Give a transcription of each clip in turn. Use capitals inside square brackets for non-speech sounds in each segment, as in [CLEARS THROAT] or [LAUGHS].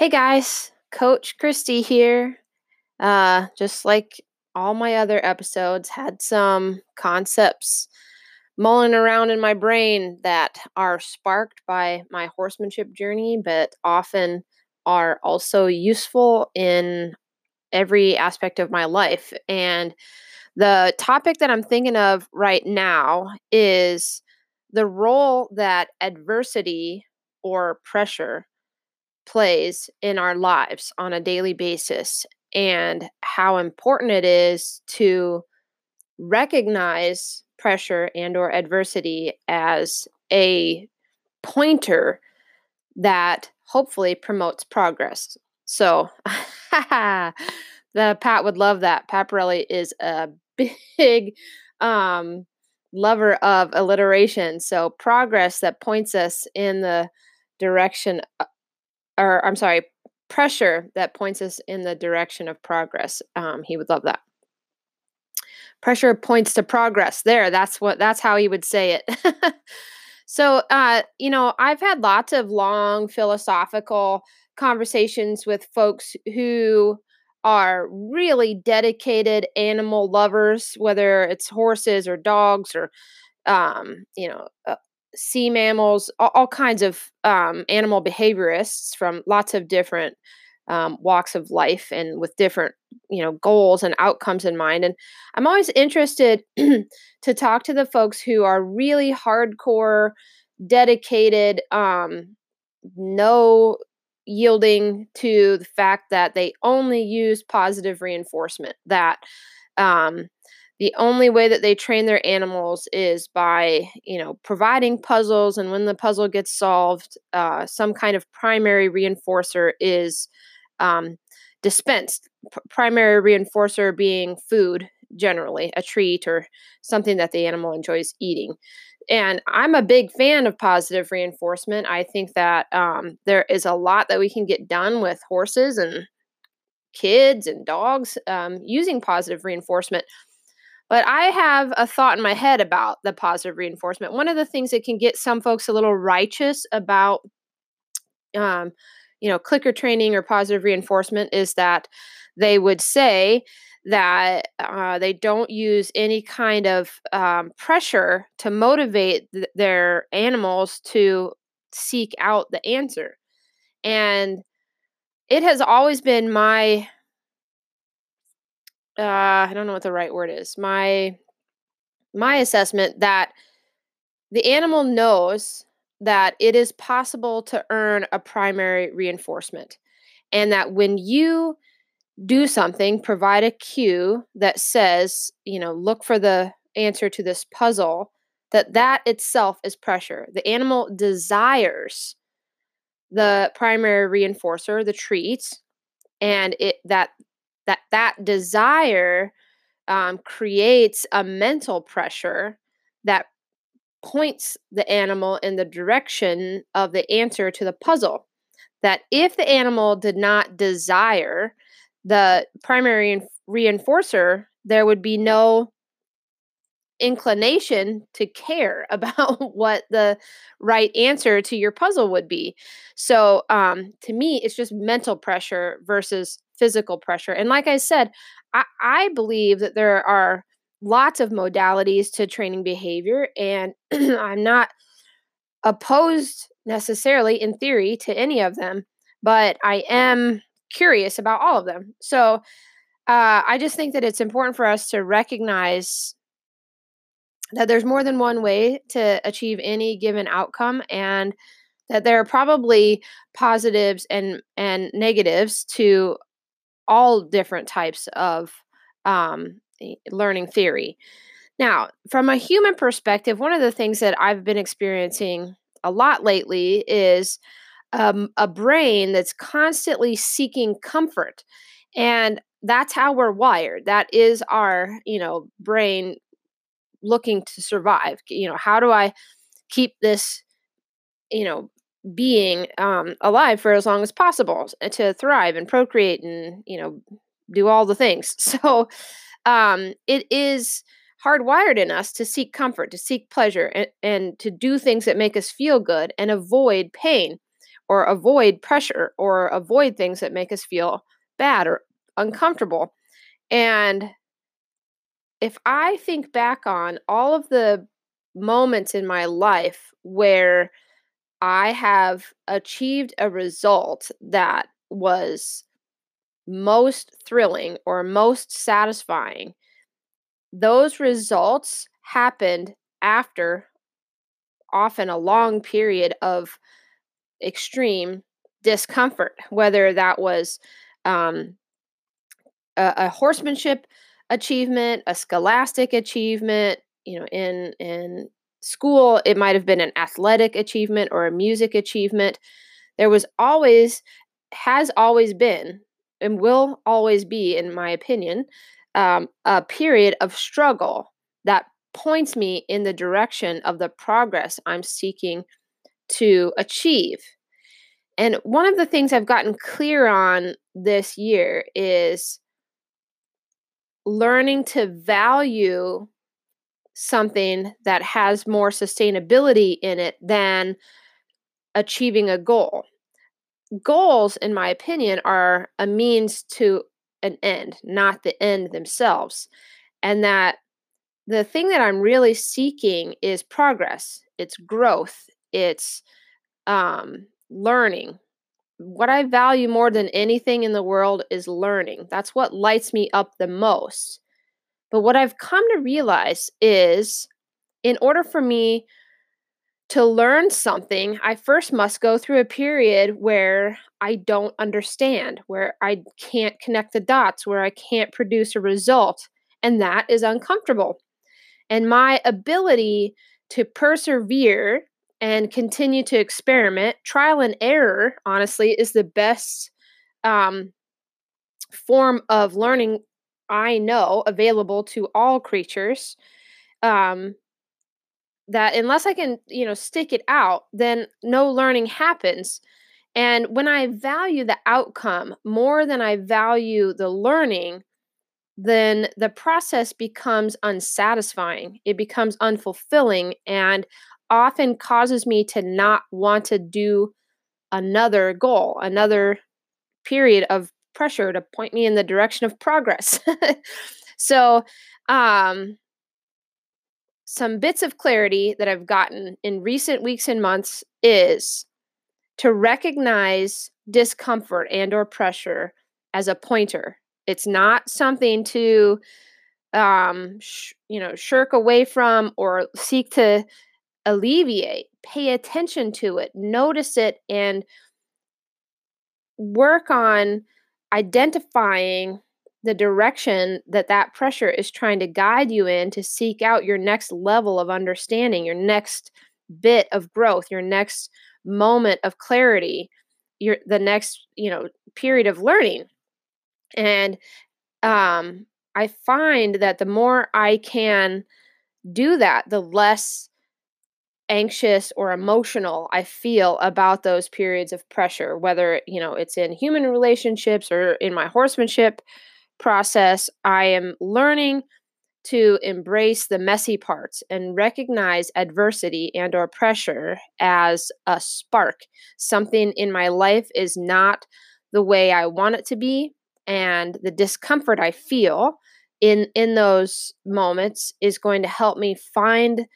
Hey guys, Coach Christy here. Uh, just like all my other episodes, had some concepts mulling around in my brain that are sparked by my horsemanship journey, but often are also useful in every aspect of my life. And the topic that I'm thinking of right now is the role that adversity or pressure plays in our lives on a daily basis and how important it is to recognize pressure and or adversity as a pointer that hopefully promotes progress. So [LAUGHS] the Pat would love that. Pat Parelli is a [LAUGHS] big um, lover of alliteration. So progress that points us in the direction or I'm sorry, pressure that points us in the direction of progress. Um, he would love that. Pressure points to progress. There, that's what that's how he would say it. [LAUGHS] so, uh, you know, I've had lots of long philosophical conversations with folks who are really dedicated animal lovers, whether it's horses or dogs or, um, you know, uh, sea mammals, all, all kinds of um, animal behaviorists from lots of different um, walks of life and with different you know goals and outcomes in mind and i'm always interested [CLEARS THROAT] to talk to the folks who are really hardcore dedicated um, no yielding to the fact that they only use positive reinforcement that um, the only way that they train their animals is by you know providing puzzles and when the puzzle gets solved uh, some kind of primary reinforcer is um, dispensed. P- primary reinforcer being food generally a treat or something that the animal enjoys eating. And i'm a big fan of positive reinforcement. I think that um, there is a lot that we can get done with horses and kids and dogs um, using positive reinforcement but I have a thought in my head about the positive reinforcement. One of the things that can get some folks a little righteous about, um, you know, clicker training or positive reinforcement is that they would say that uh, they don't use any kind of um, pressure to motivate th- their animals to seek out the answer. And it has always been my uh, I don't know what the right word is. My my assessment that the animal knows that it is possible to earn a primary reinforcement and that when you do something provide a cue that says you know look for the answer to this puzzle that that itself is pressure the animal desires the primary reinforcer the treat and it that that that desire um, creates a mental pressure that points the animal in the direction of the answer to the puzzle. That if the animal did not desire the primary reinforcer, there would be no inclination to care [LAUGHS] about what the right answer to your puzzle would be. So, um, to me, it's just mental pressure versus physical pressure. And like I said, I, I believe that there are lots of modalities to training behavior, and [CLEARS THROAT] I'm not opposed necessarily in theory to any of them, but I am curious about all of them. So uh, I just think that it's important for us to recognize that there's more than one way to achieve any given outcome and that there are probably positives and and negatives to all different types of um, learning theory. Now, from a human perspective, one of the things that I've been experiencing a lot lately is um, a brain that's constantly seeking comfort. And that's how we're wired. That is our, you know, brain looking to survive. You know, how do I keep this, you know, being um, alive for as long as possible to thrive and procreate and you know do all the things [LAUGHS] so um, it is hardwired in us to seek comfort to seek pleasure and, and to do things that make us feel good and avoid pain or avoid pressure or avoid things that make us feel bad or uncomfortable. And if I think back on all of the moments in my life where I have achieved a result that was most thrilling or most satisfying, those results happened after often a long period of extreme discomfort, whether that was um, a, a horsemanship achievement, a scholastic achievement, you know, in in school, it might have been an athletic achievement or a music achievement. There was always, has always been, and will always be, in my opinion, um, a period of struggle that points me in the direction of the progress I'm seeking to achieve. And one of the things I've gotten clear on this year is learning to value something that has more sustainability in it than achieving a goal. Goals, in my opinion, are a means to an end, not the end themselves. And that the thing that I'm really seeking is progress, it's growth, it's um, learning. What I value more than anything in the world is learning. That's what lights me up the most. But what I've come to realize is in order for me to learn something, I first must go through a period where I don't understand, where I can't connect the dots, where I can't produce a result. And that is uncomfortable. And my ability to persevere and continue to experiment, trial and error, honestly, is the best um, form of learning I know available to all creatures. Um, that unless I can, you know, stick it out, then no learning happens. And when I value the outcome more than I value the learning, then the process becomes unsatisfying. It becomes unfulfilling and often causes me to not want to do another goal, another period of pressure to point me in the direction of progress. [LAUGHS] so, um, some bits of clarity that I've gotten in recent weeks and months is to recognize discomfort and or pressure as a pointer. It's not something to um sh- you know shirk away from or seek to alleviate. Pay attention to it, notice it and work on identifying the direction that that pressure is trying to guide you in to seek out your next level of understanding, your next bit of growth, your next moment of clarity, your the next, you know, period of learning. And um I find that the more I can do that, the less anxious or emotional I feel about those periods of pressure, whether, you know, it's in human relationships or in my horsemanship process, I am learning to embrace the messy parts and recognize adversity and or pressure as a spark. Something in my life is not the way I want it to be and the discomfort I feel in in those moments is going to help me find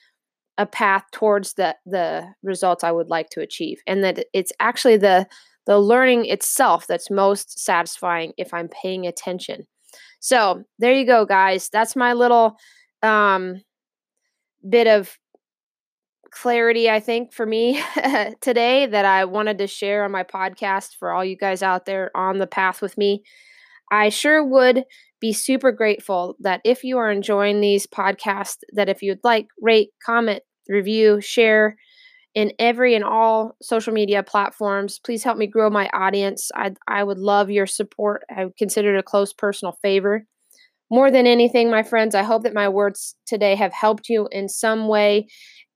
a path towards the the results I would like to achieve and that it's actually the the learning itself that's most satisfying if I'm paying attention. So, there you go guys. That's my little um bit of clarity I think for me [LAUGHS] today that I wanted to share on my podcast for all you guys out there on the path with me. I sure would be super grateful that if you are enjoying these podcasts, that if you'd like, rate, comment, review, share in every and all social media platforms. Please help me grow my audience. I, I would love your support. I would consider it a close personal favor. More than anything, my friends, I hope that my words today have helped you in some way.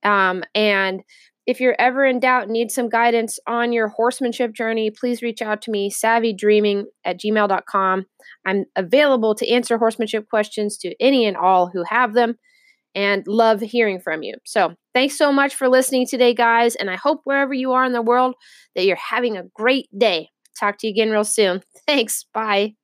Um, and if you're ever in doubt, need some guidance on your horsemanship journey, please reach out to me, savvydreaming at gmail.com. I'm available to answer horsemanship questions to any and all who have them. and love hearing from you. So, thanks so much for listening today, guys. And I hope wherever you are in the world that you're having a great day. Talk to you again real soon. [LAUGHS] Thanks. Bye.